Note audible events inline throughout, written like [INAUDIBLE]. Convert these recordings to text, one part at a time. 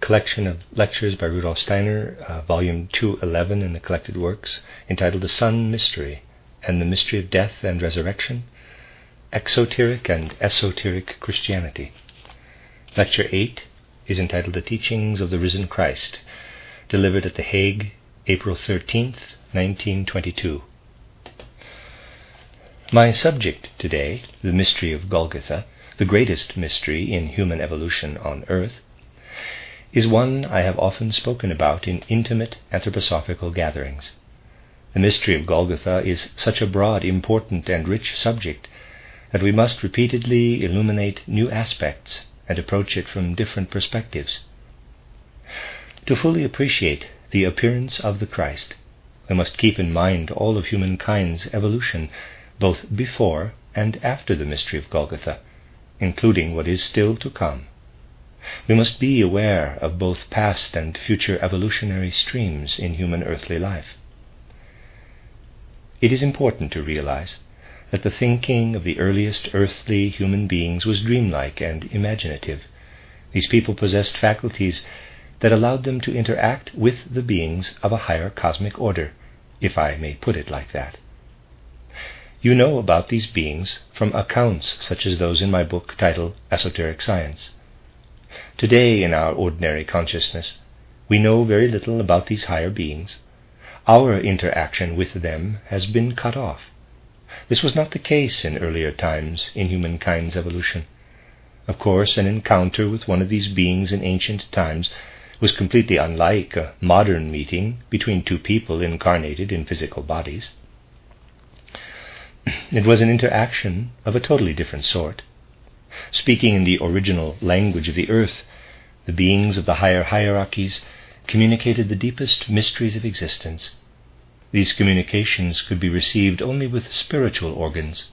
collection of lectures by Rudolf Steiner, uh, volume 211 in the collected works, entitled The Sun Mystery and the Mystery of Death and Resurrection, Exoteric and Esoteric Christianity. Lecture 8 is entitled The Teachings of the Risen Christ, delivered at The Hague, April 13th, 1922. My subject today, the mystery of Golgotha, the greatest mystery in human evolution on earth, is one I have often spoken about in intimate anthroposophical gatherings. The mystery of Golgotha is such a broad, important, and rich subject that we must repeatedly illuminate new aspects and approach it from different perspectives. To fully appreciate the appearance of the Christ, we must keep in mind all of humankind's evolution, both before and after the mystery of Golgotha, including what is still to come. We must be aware of both past and future evolutionary streams in human earthly life. It is important to realize that the thinking of the earliest earthly human beings was dreamlike and imaginative. These people possessed faculties that allowed them to interact with the beings of a higher cosmic order, if I may put it like that. You know about these beings from accounts such as those in my book titled Esoteric Science. Today, in our ordinary consciousness, we know very little about these higher beings. Our interaction with them has been cut off. This was not the case in earlier times in humankind's evolution. Of course, an encounter with one of these beings in ancient times was completely unlike a modern meeting between two people incarnated in physical bodies. [CLEARS THROAT] It was an interaction of a totally different sort. Speaking in the original language of the earth, the beings of the higher hierarchies communicated the deepest mysteries of existence. These communications could be received only with spiritual organs.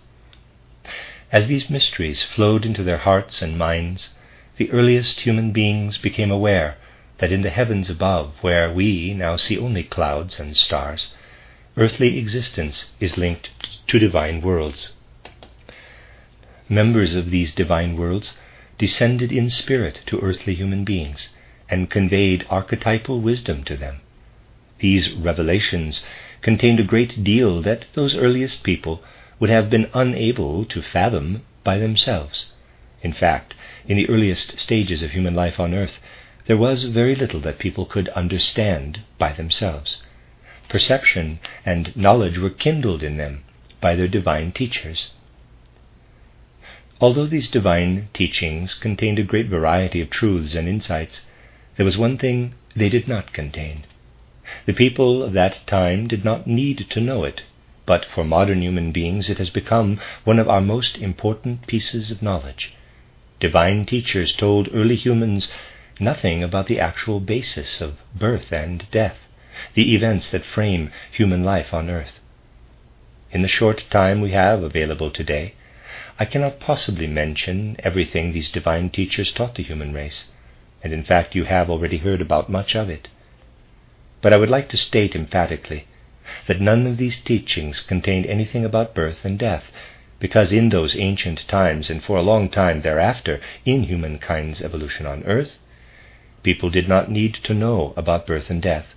As these mysteries flowed into their hearts and minds, the earliest human beings became aware that in the heavens above, where we now see only clouds and stars, earthly existence is linked to divine worlds. Members of these divine worlds descended in spirit to earthly human beings and conveyed archetypal wisdom to them. These revelations contained a great deal that those earliest people would have been unable to fathom by themselves. In fact, in the earliest stages of human life on earth, there was very little that people could understand by themselves perception and knowledge were kindled in them by their divine teachers. Although these divine teachings contained a great variety of truths and insights, there was one thing they did not contain. The people of that time did not need to know it, but for modern human beings it has become one of our most important pieces of knowledge. Divine teachers told early humans nothing about the actual basis of birth and death the events that frame human life on earth. In the short time we have available today, I cannot possibly mention everything these divine teachers taught the human race, and in fact you have already heard about much of it. But I would like to state emphatically that none of these teachings contained anything about birth and death, because in those ancient times and for a long time thereafter in humankind's evolution on earth, people did not need to know about birth and death.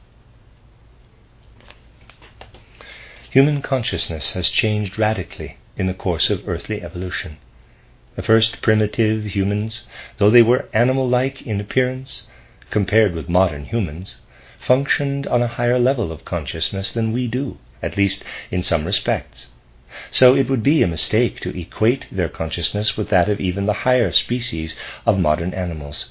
Human consciousness has changed radically in the course of earthly evolution. The first primitive humans, though they were animal like in appearance, compared with modern humans, functioned on a higher level of consciousness than we do, at least in some respects. So it would be a mistake to equate their consciousness with that of even the higher species of modern animals.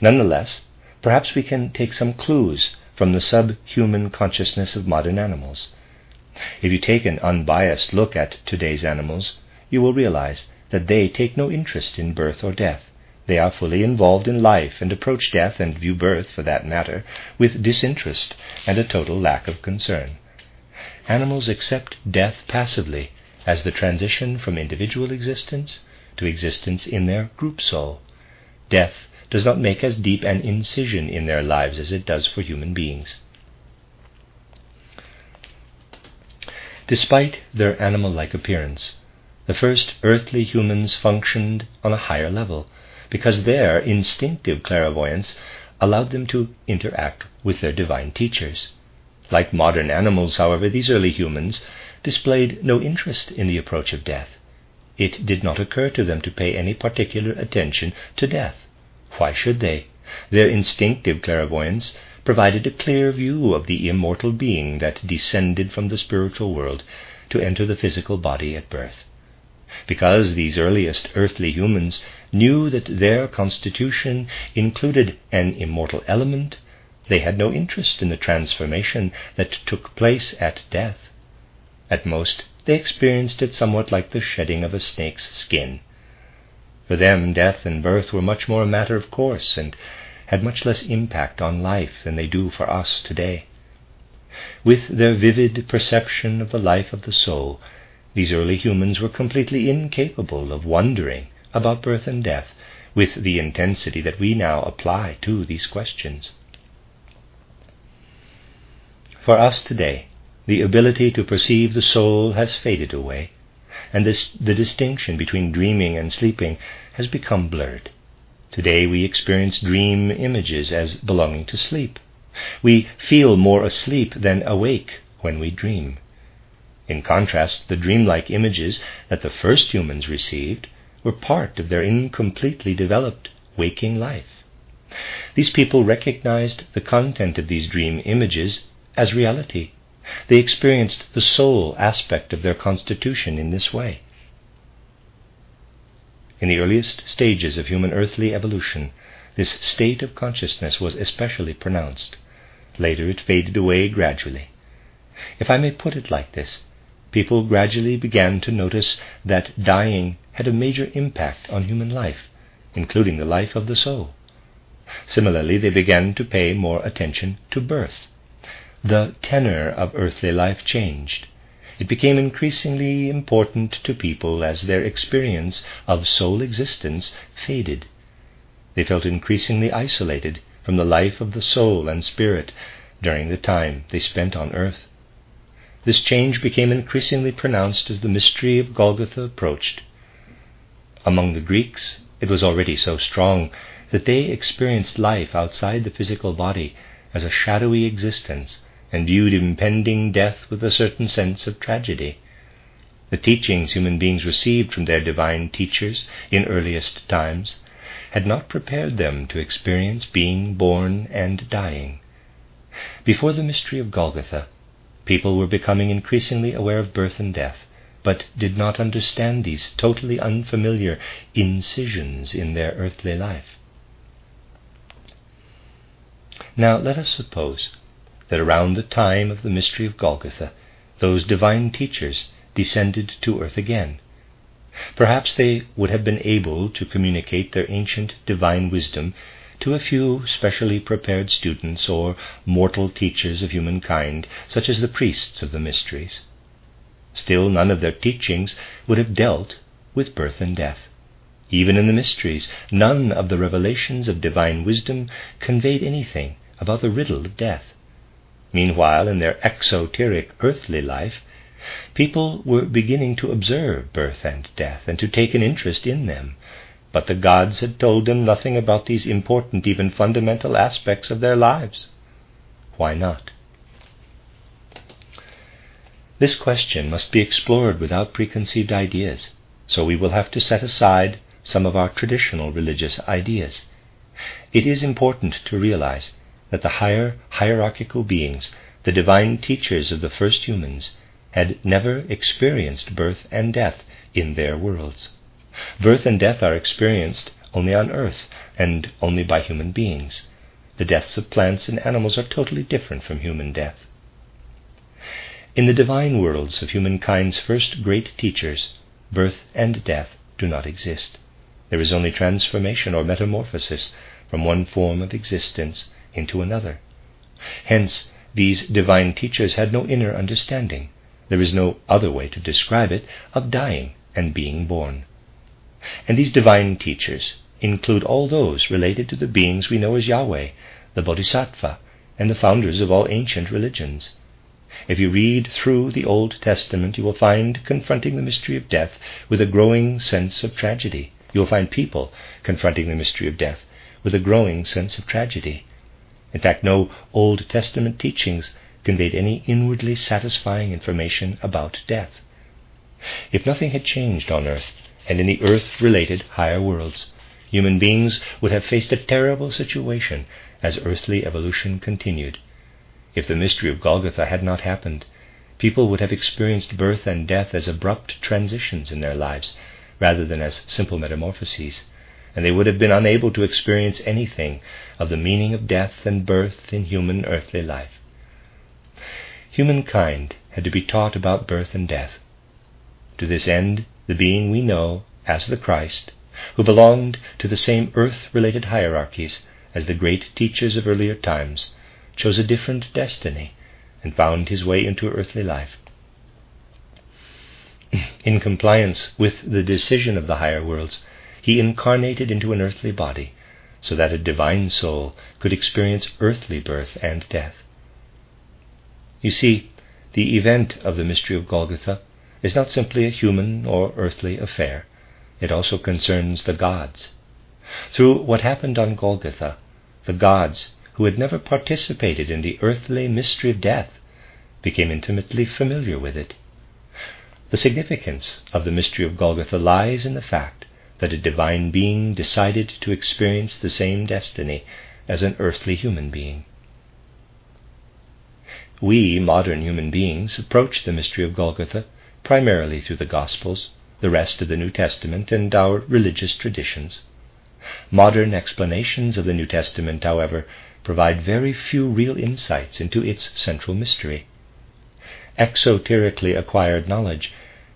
Nonetheless, perhaps we can take some clues from the subhuman consciousness of modern animals. If you take an unbiased look at today's animals, you will realize that they take no interest in birth or death, They are fully involved in life and approach death, and view birth, for that matter, with disinterest and a total lack of concern. Animals accept death passively as the transition from individual existence to existence in their group soul. Death does not make as deep an incision in their lives as it does for human beings. Despite their animal like appearance, the first earthly humans functioned on a higher level because their instinctive clairvoyance allowed them to interact with their divine teachers. Like modern animals, however, these early humans displayed no interest in the approach of death. It did not occur to them to pay any particular attention to death. Why should they? Their instinctive clairvoyance provided a clear view of the immortal being that descended from the spiritual world to enter the physical body at birth. Because these earliest earthly humans knew that their constitution included an immortal element, they had no interest in the transformation that took place at death. At most, they experienced it somewhat like the shedding of a snake's skin. For them, death and birth were much more a matter of course and had much less impact on life than they do for us today. With their vivid perception of the life of the soul, these early humans were completely incapable of wondering about birth and death with the intensity that we now apply to these questions. For us today, the ability to perceive the soul has faded away, and this, the distinction between dreaming and sleeping has become blurred. Today we experience dream images as belonging to sleep. We feel more asleep than awake when we dream. In contrast, the dreamlike images that the first humans received were part of their incompletely developed waking life. These people recognized the content of these dream images as reality they experienced the soul aspect of their constitution in this way. In the earliest stages of human earthly evolution, this state of consciousness was especially pronounced. Later it faded away gradually. If I may put it like this, people gradually began to notice that dying had a major impact on human life, including the life of the soul. Similarly, they began to pay more attention to birth the tenor of earthly life changed. It became increasingly important to people as their experience of soul existence faded. They felt increasingly isolated from the life of the soul and spirit during the time they spent on earth. This change became increasingly pronounced as the mystery of Golgotha approached. Among the Greeks, it was already so strong that they experienced life outside the physical body as a shadowy existence and viewed impending death with a certain sense of tragedy. The teachings human beings received from their divine teachers in earliest times had not prepared them to experience being born and dying. Before the mystery of Golgotha, people were becoming increasingly aware of birth and death, but did not understand these totally unfamiliar incisions in their earthly life. Now let us suppose that around the time of the mystery of Golgotha, those divine teachers descended to earth again. Perhaps they would have been able to communicate their ancient divine wisdom to a few specially prepared students or mortal teachers of humankind, such as the priests of the mysteries. Still, none of their teachings would have dealt with birth and death. Even in the mysteries, none of the revelations of divine wisdom conveyed anything about the riddle of death. Meanwhile, in their exoteric earthly life, people were beginning to observe birth and death and to take an interest in them. But the gods had told them nothing about these important, even fundamental aspects of their lives. Why not? This question must be explored without preconceived ideas, so we will have to set aside some of our traditional religious ideas. It is important to realize that the higher hierarchical beings, the divine teachers of the first humans, had never experienced birth and death in their worlds. Birth and death are experienced only on earth and only by human beings. The deaths of plants and animals are totally different from human death. In the divine worlds of humankind's first great teachers, birth and death do not exist. There is only transformation or metamorphosis from one form of existence into another. Hence, these divine teachers had no inner understanding. There is no other way to describe it of dying and being born. And these divine teachers include all those related to the beings we know as Yahweh, the Bodhisattva, and the founders of all ancient religions. If you read through the Old Testament, you will find confronting the mystery of death with a growing sense of tragedy. You will find people confronting the mystery of death with a growing sense of tragedy. In fact, no Old Testament teachings conveyed any inwardly satisfying information about death. If nothing had changed on earth and in the earth related higher worlds, human beings would have faced a terrible situation as earthly evolution continued. If the mystery of Golgotha had not happened, people would have experienced birth and death as abrupt transitions in their lives rather than as simple metamorphoses, and they would have been unable to experience anything of the meaning of death and birth in human earthly life. Humankind had to be taught about birth and death. To this end, the being we know as the Christ, who belonged to the same earth related hierarchies as the great teachers of earlier times, chose a different destiny and found his way into earthly life. [CLEARS THROAT] In compliance with the decision of the higher worlds, he incarnated into an earthly body so that a divine soul could experience earthly birth and death. You see, the event of the mystery of Golgotha is not simply a human or earthly affair, it also concerns the gods. Through what happened on Golgotha, the gods who had never participated in the earthly mystery of death, became intimately familiar with it. The significance of the mystery of Golgotha lies in the fact that a divine being decided to experience the same destiny as an earthly human being. We, modern human beings, approach the mystery of Golgotha primarily through the Gospels, the rest of the New Testament, and our religious traditions. Modern explanations of the New Testament, however, provide very few real insights into its central mystery. Exoterically acquired knowledge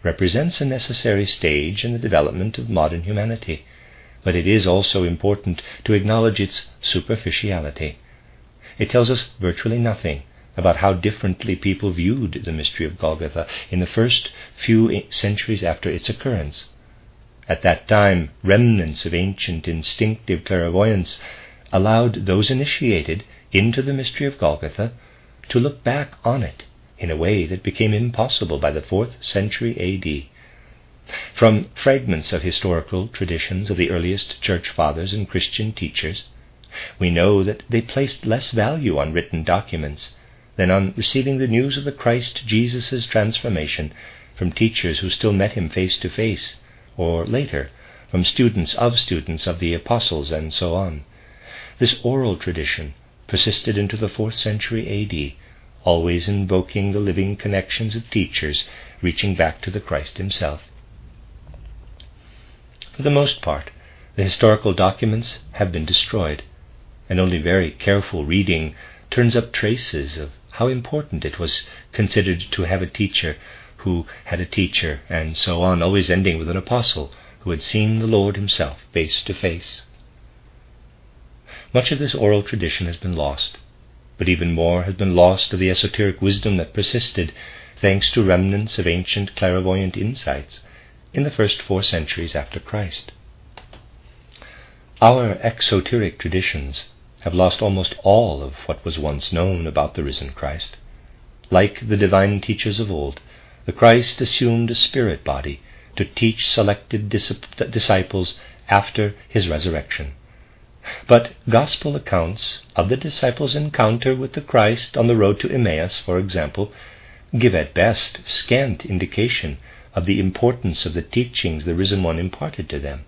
represents a necessary stage in the development of modern humanity, but it is also important to acknowledge its superficiality. It tells us virtually nothing about how differently people viewed the mystery of Golgotha in the first few centuries after its occurrence. At that time, remnants of ancient instinctive clairvoyance allowed those initiated into the mystery of Golgotha to look back on it in a way that became impossible by the fourth century AD. From fragments of historical traditions of the earliest church fathers and Christian teachers, we know that they placed less value on written documents than on receiving the news of the Christ Jesus' transformation from teachers who still met him face to face, or later, from students of students of the apostles, and so on. This oral tradition persisted into the fourth century AD, always invoking the living connections of teachers reaching back to the Christ himself. For the most part, the historical documents have been destroyed, and only very careful reading turns up traces of how important it was considered to have a teacher who had a teacher, and so on, always ending with an apostle who had seen the Lord himself face to face. Much of this oral tradition has been lost, but even more has been lost of the esoteric wisdom that persisted thanks to remnants of ancient clairvoyant insights in the first four centuries after Christ. Our exoteric traditions have lost almost all of what was once known about the risen Christ. Like the divine teachers of old, the Christ assumed a spirit body to teach selected disciples after his resurrection. But gospel accounts of the disciples' encounter with the Christ on the road to Emmaus, for example, give at best scant indication of the importance of the teachings the risen one imparted to them.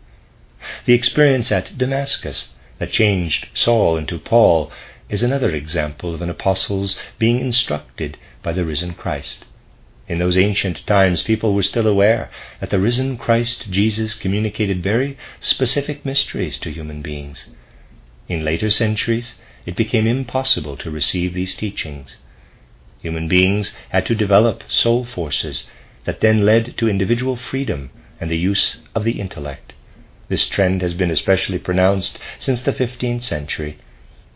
The experience at Damascus that changed Saul into Paul is another example of an apostle's being instructed by the risen Christ. In those ancient times, people were still aware that the risen Christ Jesus communicated very specific mysteries to human beings. In later centuries, it became impossible to receive these teachings. Human beings had to develop soul forces that then led to individual freedom and the use of the intellect. This trend has been especially pronounced since the 15th century,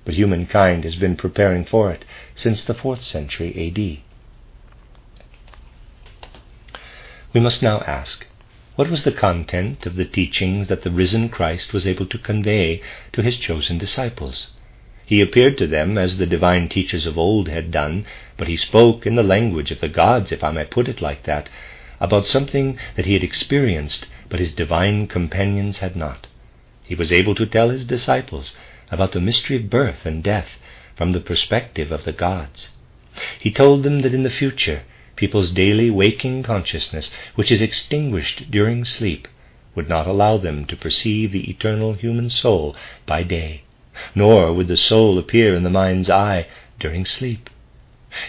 but humankind has been preparing for it since the 4th century AD. We must now ask what was the content of the teachings that the risen Christ was able to convey to his chosen disciples? He appeared to them as the divine teachers of old had done, but he spoke in the language of the gods, if I may put it like that, about something that he had experienced, but his divine companions had not. He was able to tell his disciples about the mystery of birth and death from the perspective of the gods. He told them that in the future, people's daily waking consciousness, which is extinguished during sleep, would not allow them to perceive the eternal human soul by day nor would the soul appear in the mind's eye during sleep.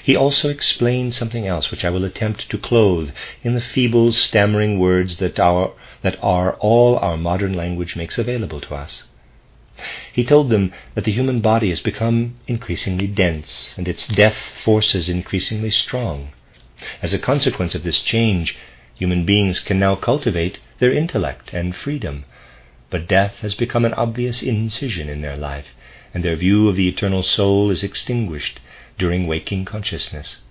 He also explained something else which I will attempt to clothe in the feeble, stammering words that are, that are all our modern language makes available to us. He told them that the human body has become increasingly dense and its death forces increasingly strong. As a consequence of this change, human beings can now cultivate their intellect and freedom but death has become an obvious incision in their life, and their view of the eternal soul is extinguished during waking consciousness.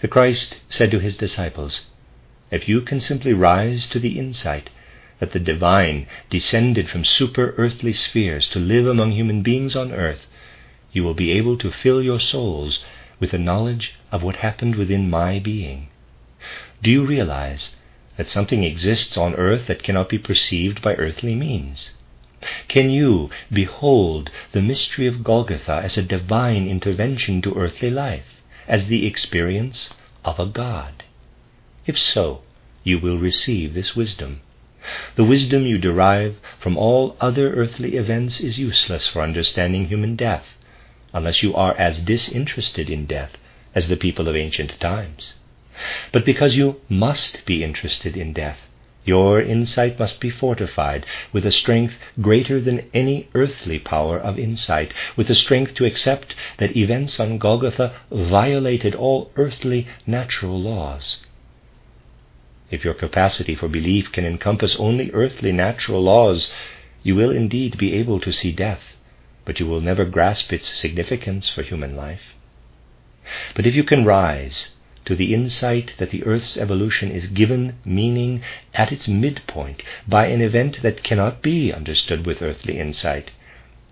The Christ said to his disciples, If you can simply rise to the insight that the divine descended from super earthly spheres to live among human beings on earth, you will be able to fill your souls with a knowledge of what happened within my being. Do you realize that something exists on earth that cannot be perceived by earthly means? Can you behold the mystery of Golgotha as a divine intervention to earthly life, as the experience of a God? If so, you will receive this wisdom. The wisdom you derive from all other earthly events is useless for understanding human death, unless you are as disinterested in death as the people of ancient times. But because you must be interested in death, your insight must be fortified with a strength greater than any earthly power of insight, with the strength to accept that events on Golgotha violated all earthly natural laws. If your capacity for belief can encompass only earthly natural laws, you will indeed be able to see death, but you will never grasp its significance for human life. But if you can rise to the insight that the Earth's evolution is given meaning at its midpoint by an event that cannot be understood with earthly insight,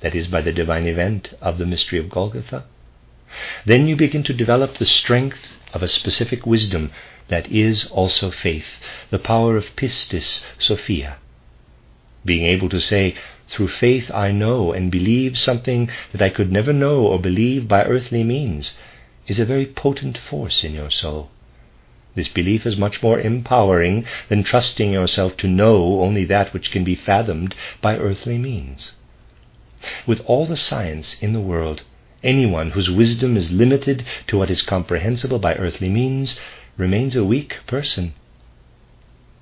that is, by the divine event of the mystery of Golgotha. Then you begin to develop the strength of a specific wisdom that is also faith, the power of pistis sophia. Being able to say, through faith I know and believe something that I could never know or believe by earthly means is a very potent force in your soul. This belief is much more empowering than trusting yourself to know only that which can be fathomed by earthly means. With all the science in the world, anyone whose wisdom is limited to what is comprehensible by earthly means remains a weak person.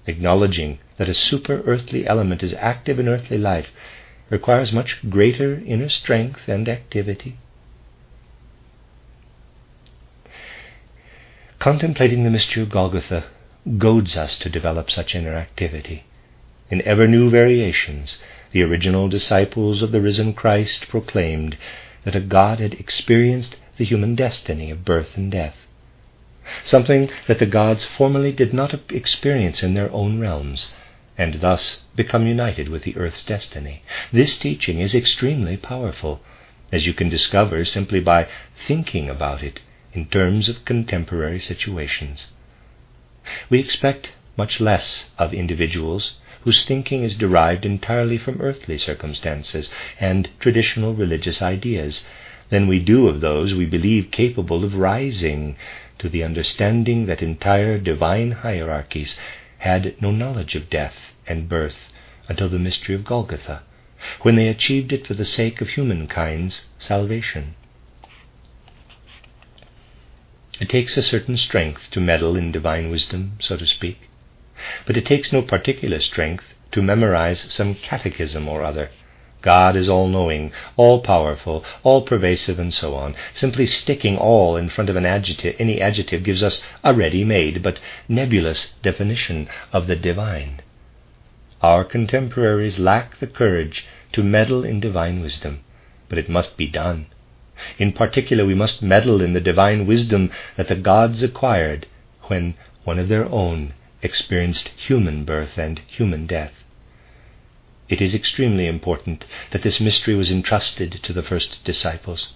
Acknowledging that a super earthly element is active in earthly life requires much greater inner strength and activity. Contemplating the mystery of Golgotha goads us to develop such inner activity. In ever new variations, the original disciples of the risen Christ proclaimed that a God had experienced the human destiny of birth and death, something that the gods formerly did not experience in their own realms, and thus become united with the earth's destiny. This teaching is extremely powerful, as you can discover simply by thinking about it in terms of contemporary situations. We expect much less of individuals whose thinking is derived entirely from earthly circumstances and traditional religious ideas than we do of those we believe capable of rising to the understanding that entire divine hierarchies had no knowledge of death and birth until the mystery of Golgotha, when they achieved it for the sake of humankind's salvation. It takes a certain strength to meddle in divine wisdom, so to speak, but it takes no particular strength to memorize some catechism or other. God is all knowing, all powerful, all pervasive, and so on. Simply sticking all in front of an adjective, any adjective gives us a ready made but nebulous definition of the divine. our contemporaries lack the courage to meddle in divine wisdom, but it must be done. In particular, we must meddle in the divine wisdom that the gods acquired when one of their own experienced human birth and human death. It is extremely important that this mystery was entrusted to the first disciples.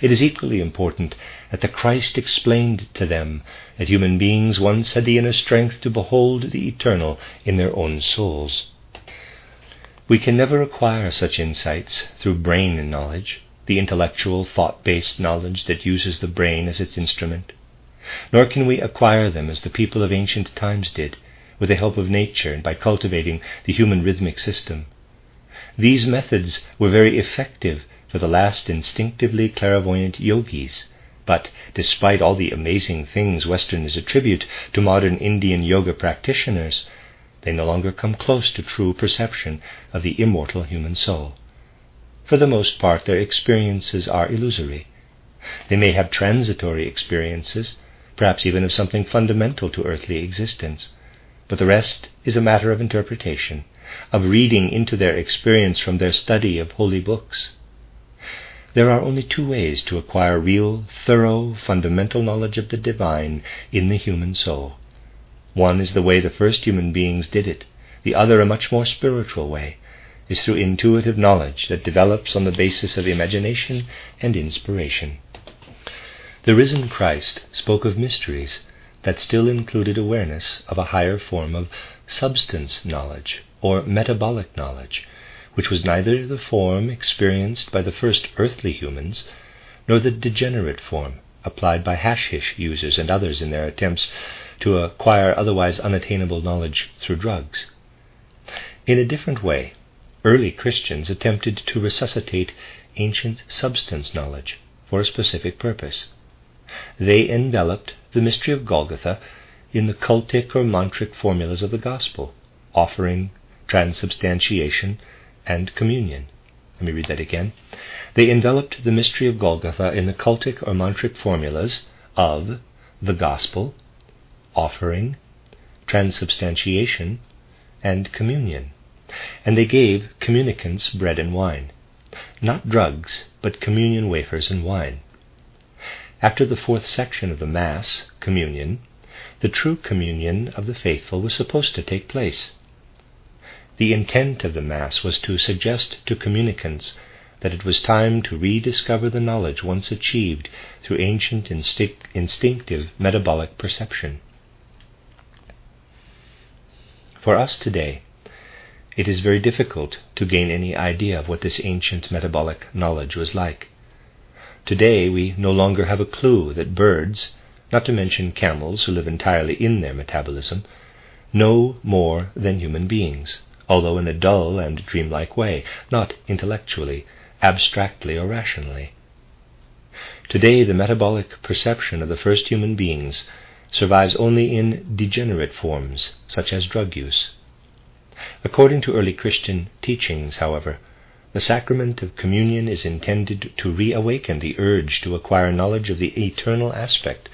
It is equally important that the Christ explained to them that human beings once had the inner strength to behold the eternal in their own souls. We can never acquire such insights through brain knowledge, the intellectual, thought based knowledge that uses the brain as its instrument. Nor can we acquire them as the people of ancient times did, with the help of nature and by cultivating the human rhythmic system. These methods were very effective for the last instinctively clairvoyant yogis. But despite all the amazing things Westerners attribute to modern Indian yoga practitioners, they no longer come close to true perception of the immortal human soul. For the most part, their experiences are illusory. They may have transitory experiences, perhaps even of something fundamental to earthly existence, but the rest is a matter of interpretation, of reading into their experience from their study of holy books. There are only two ways to acquire real, thorough, fundamental knowledge of the divine in the human soul. One is the way the first human beings did it, the other, a much more spiritual way, is through intuitive knowledge that develops on the basis of imagination and inspiration. The risen Christ spoke of mysteries that still included awareness of a higher form of substance knowledge or metabolic knowledge which was neither the form experienced by the first earthly humans nor the degenerate form applied by hashish users and others in their attempts to acquire otherwise unattainable knowledge through drugs. In a different way, early Christians attempted to resuscitate ancient substance knowledge for a specific purpose. They enveloped the mystery of Golgotha in the cultic or mantric formulas of the gospel, offering, transubstantiation, and communion. Let me read that again. They enveloped the mystery of Golgotha in the cultic or mantric formulas of the gospel, offering, transubstantiation, and communion. And they gave communicants bread and wine. Not drugs, but communion wafers and wine. After the fourth section of the Mass, communion, the true communion of the faithful was supposed to take place. The intent of the Mass was to suggest to communicants that it was time to rediscover the knowledge once achieved through ancient instinct, instinctive metabolic perception. For us today, it is very difficult to gain any idea of what this ancient metabolic knowledge was like. Today, we no longer have a clue that birds, not to mention camels who live entirely in their metabolism, know more than human beings although in a dull and dreamlike way, not intellectually, abstractly, or rationally. Today, the metabolic perception of the first human beings survives only in degenerate forms, such as drug use. According to early Christian teachings, however, the sacrament of communion is intended to reawaken the urge to acquire knowledge of the eternal aspect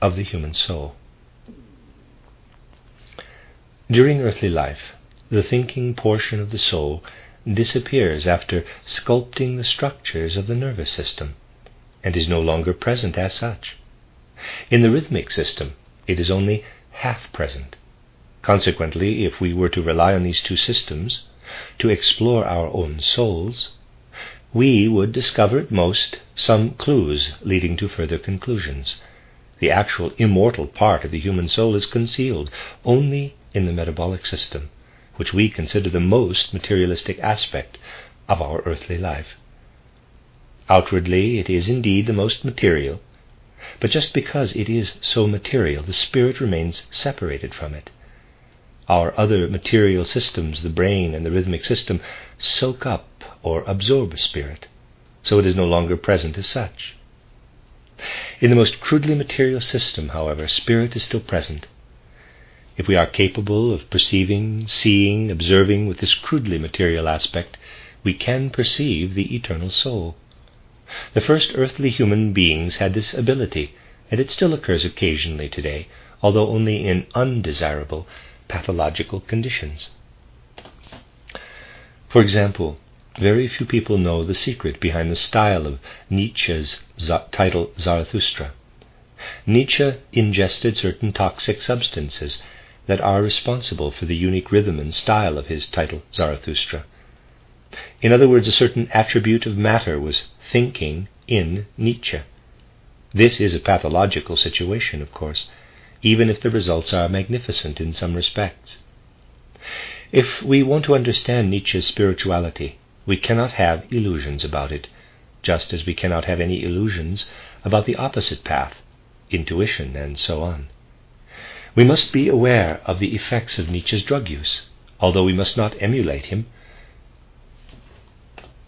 of the human soul. During earthly life, the thinking portion of the soul disappears after sculpting the structures of the nervous system and is no longer present as such. In the rhythmic system, it is only half present. Consequently, if we were to rely on these two systems to explore our own souls, we would discover at most some clues leading to further conclusions. The actual immortal part of the human soul is concealed only in the metabolic system which we consider the most materialistic aspect of our earthly life. Outwardly, it is indeed the most material, but just because it is so material, the spirit remains separated from it. Our other material systems, the brain and the rhythmic system, soak up or absorb spirit, so it is no longer present as such. In the most crudely material system, however, spirit is still present, if we are capable of perceiving, seeing, observing with this crudely material aspect, we can perceive the eternal soul. The first earthly human beings had this ability, and it still occurs occasionally today, although only in undesirable pathological conditions. For example, very few people know the secret behind the style of Nietzsche's title Zarathustra. Nietzsche ingested certain toxic substances that are responsible for the unique rhythm and style of his title Zarathustra. In other words, a certain attribute of matter was thinking in Nietzsche. This is a pathological situation, of course, even if the results are magnificent in some respects. If we want to understand Nietzsche's spirituality, we cannot have illusions about it, just as we cannot have any illusions about the opposite path, intuition, and so on. We must be aware of the effects of Nietzsche's drug use, although we must not emulate him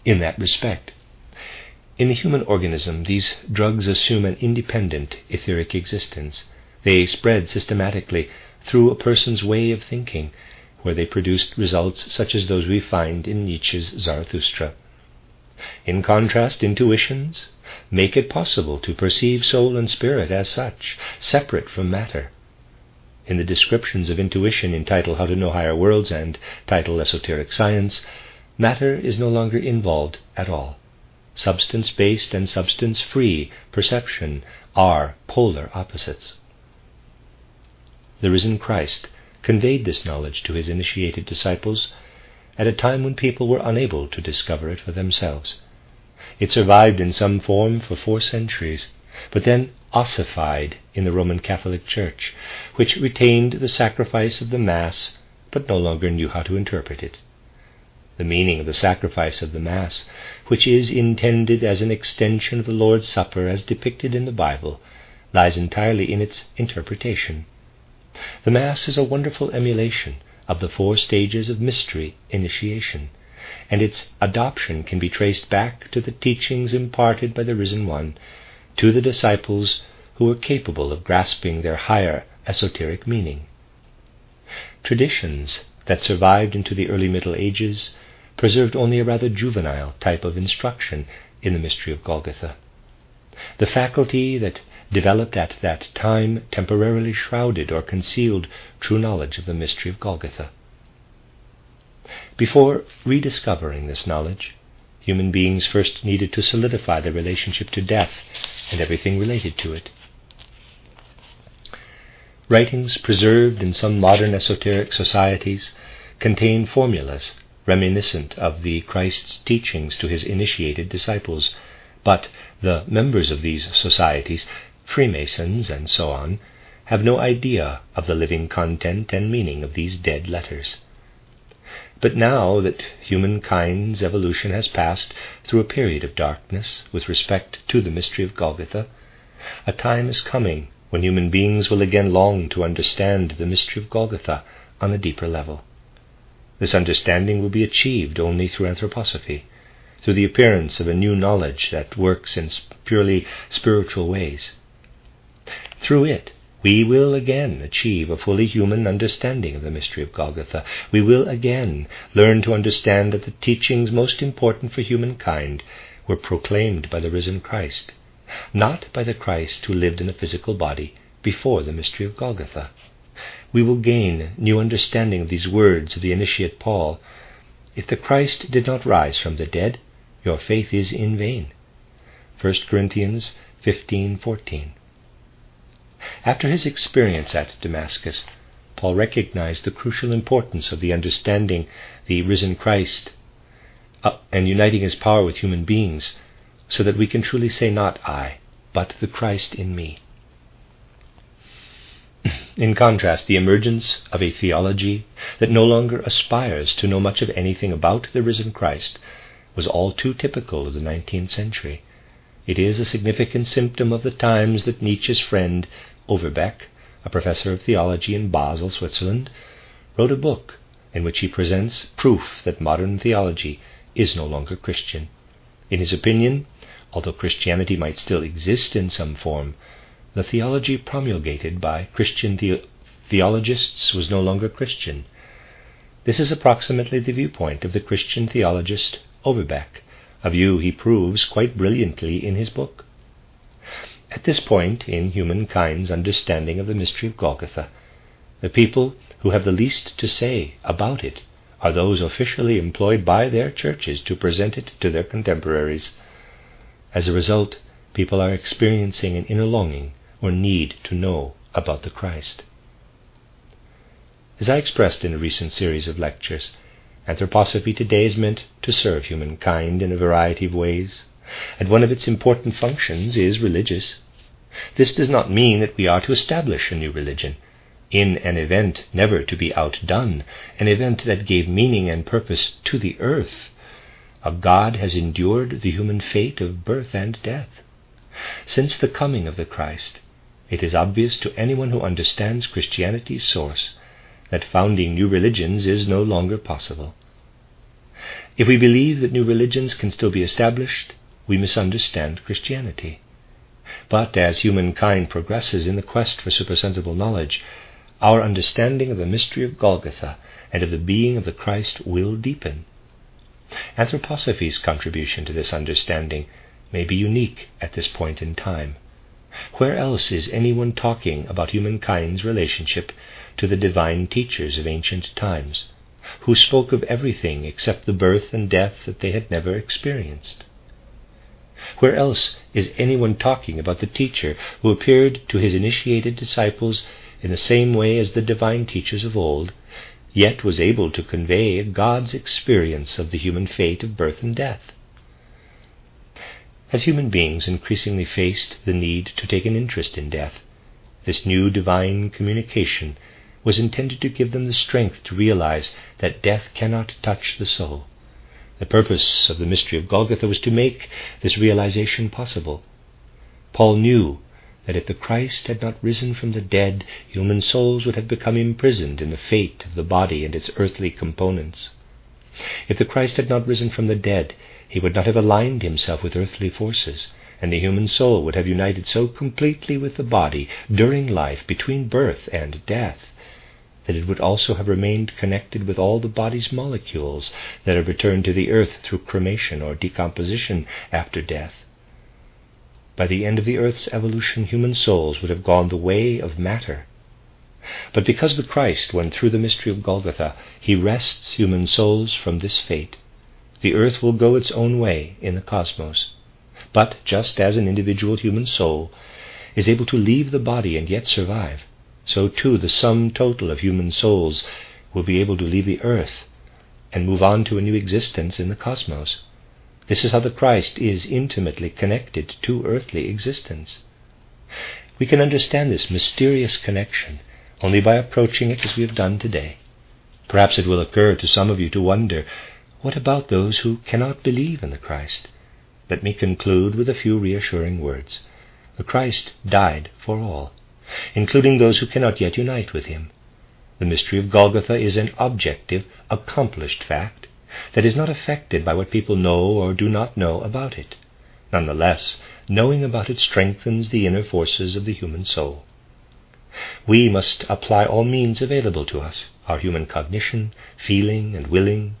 in that respect. In the human organism, these drugs assume an independent etheric existence. They spread systematically through a person's way of thinking where they produced results such as those we find in Nietzsche's Zarathustra. In contrast, intuitions make it possible to perceive soul and spirit as such, separate from matter. In the descriptions of intuition in title How to Know Higher Worlds and title Esoteric Science, matter is no longer involved at all. Substance based and substance free perception are polar opposites. The risen Christ conveyed this knowledge to his initiated disciples at a time when people were unable to discover it for themselves. It survived in some form for four centuries, but then ossified in the Roman Catholic Church, which retained the sacrifice of the Mass but no longer knew how to interpret it. The meaning of the sacrifice of the Mass, which is intended as an extension of the Lord's Supper as depicted in the Bible, lies entirely in its interpretation. The Mass is a wonderful emulation of the four stages of mystery initiation, and its adoption can be traced back to the teachings imparted by the Risen One to the disciples who were capable of grasping their higher esoteric meaning. Traditions that survived into the early Middle Ages preserved only a rather juvenile type of instruction in the mystery of Golgotha. The faculty that developed at that time temporarily shrouded or concealed true knowledge of the mystery of Golgotha. Before rediscovering this knowledge, human beings first needed to solidify their relationship to death and everything related to it. Writings preserved in some modern esoteric societies contain formulas reminiscent of the Christ's teachings to his initiated disciples, but the members of these societies Freemasons, and so on, have no idea of the living content and meaning of these dead letters. But now that humankind's evolution has passed through a period of darkness with respect to the mystery of Golgotha, a time is coming when human beings will again long to understand the mystery of Golgotha on a deeper level. This understanding will be achieved only through anthroposophy, through the appearance of a new knowledge that works in purely spiritual ways. Through it, we will again achieve a fully human understanding of the mystery of Golgotha. We will again learn to understand that the teachings most important for humankind were proclaimed by the risen Christ, not by the Christ who lived in a physical body before the mystery of Golgotha. We will gain new understanding of these words of the initiate Paul. If the Christ did not rise from the dead, your faith is in vain. 1 Corinthians 15:14. After his experience at Damascus, Paul recognized the crucial importance of the understanding the risen Christ uh, and uniting his power with human beings so that we can truly say, Not I, but the Christ in me. [CLEARS THROAT] In contrast, the emergence of a theology that no longer aspires to know much of anything about the risen Christ was all too typical of the 19th century. It is a significant symptom of the times that Nietzsche's friend Overbeck, a professor of theology in Basel, Switzerland, wrote a book in which he presents proof that modern theology is no longer Christian. In his opinion, although Christianity might still exist in some form, the theology promulgated by Christian the- theologists was no longer Christian. This is approximately the viewpoint of the Christian theologist Overbeck, a view he proves quite brilliantly in his book. At this point in humankind's understanding of the mystery of Golgotha, the people who have the least to say about it are those officially employed by their churches to present it to their contemporaries. As a result, people are experiencing an inner longing or need to know about the Christ. As I expressed in a recent series of lectures, anthroposophy today is meant to serve humankind in a variety of ways, and one of its important functions is religious. This does not mean that we are to establish a new religion, in an event never to be outdone, an event that gave meaning and purpose to the earth. A God has endured the human fate of birth and death. Since the coming of the Christ, it is obvious to anyone who understands Christianity's source that founding new religions is no longer possible. If we believe that new religions can still be established, we misunderstand Christianity. But as humankind progresses in the quest for supersensible knowledge, our understanding of the mystery of Golgotha and of the being of the Christ will deepen. Anthroposophy's contribution to this understanding may be unique at this point in time. Where else is anyone talking about humankind's relationship to the divine teachers of ancient times, who spoke of everything except the birth and death that they had never experienced? Where else is anyone talking about the teacher who appeared to his initiated disciples in the same way as the divine teachers of old, yet was able to convey God's experience of the human fate of birth and death. As human beings increasingly faced the need to take an interest in death, this new divine communication was intended to give them the strength to realize that death cannot touch the soul. The purpose of the mystery of Golgotha was to make this realization possible. Paul knew that if the Christ had not risen from the dead, human souls would have become imprisoned in the fate of the body and its earthly components. If the Christ had not risen from the dead, he would not have aligned himself with earthly forces, and the human soul would have united so completely with the body during life, between birth and death, that it would also have remained connected with all the body's molecules that have returned to the earth through cremation or decomposition after death. By the end of the earth's evolution, human souls would have gone the way of matter. But because the Christ went through the mystery of Golgotha, he wrests human souls from this fate. The earth will go its own way in the cosmos. But just as an individual human soul is able to leave the body and yet survive, so too the sum total of human souls will be able to leave the earth and move on to a new existence in the cosmos. This is how the Christ is intimately connected to earthly existence. We can understand this mysterious connection only by approaching it as we have done today. Perhaps it will occur to some of you to wonder what about those who cannot believe in the Christ? Let me conclude with a few reassuring words. The Christ died for all, including those who cannot yet unite with him. The mystery of Golgotha is an objective, accomplished fact that is not affected by what people know or do not know about it. Nonetheless, knowing about it strengthens the inner forces of the human soul. We must apply all means available to us, our human cognition, feeling, and willing,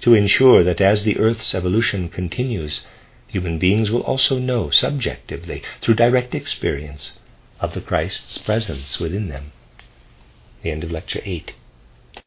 to ensure that as the earth's evolution continues, human beings will also know subjectively, through direct experience, of the Christ's presence within them. The end of Lecture 8.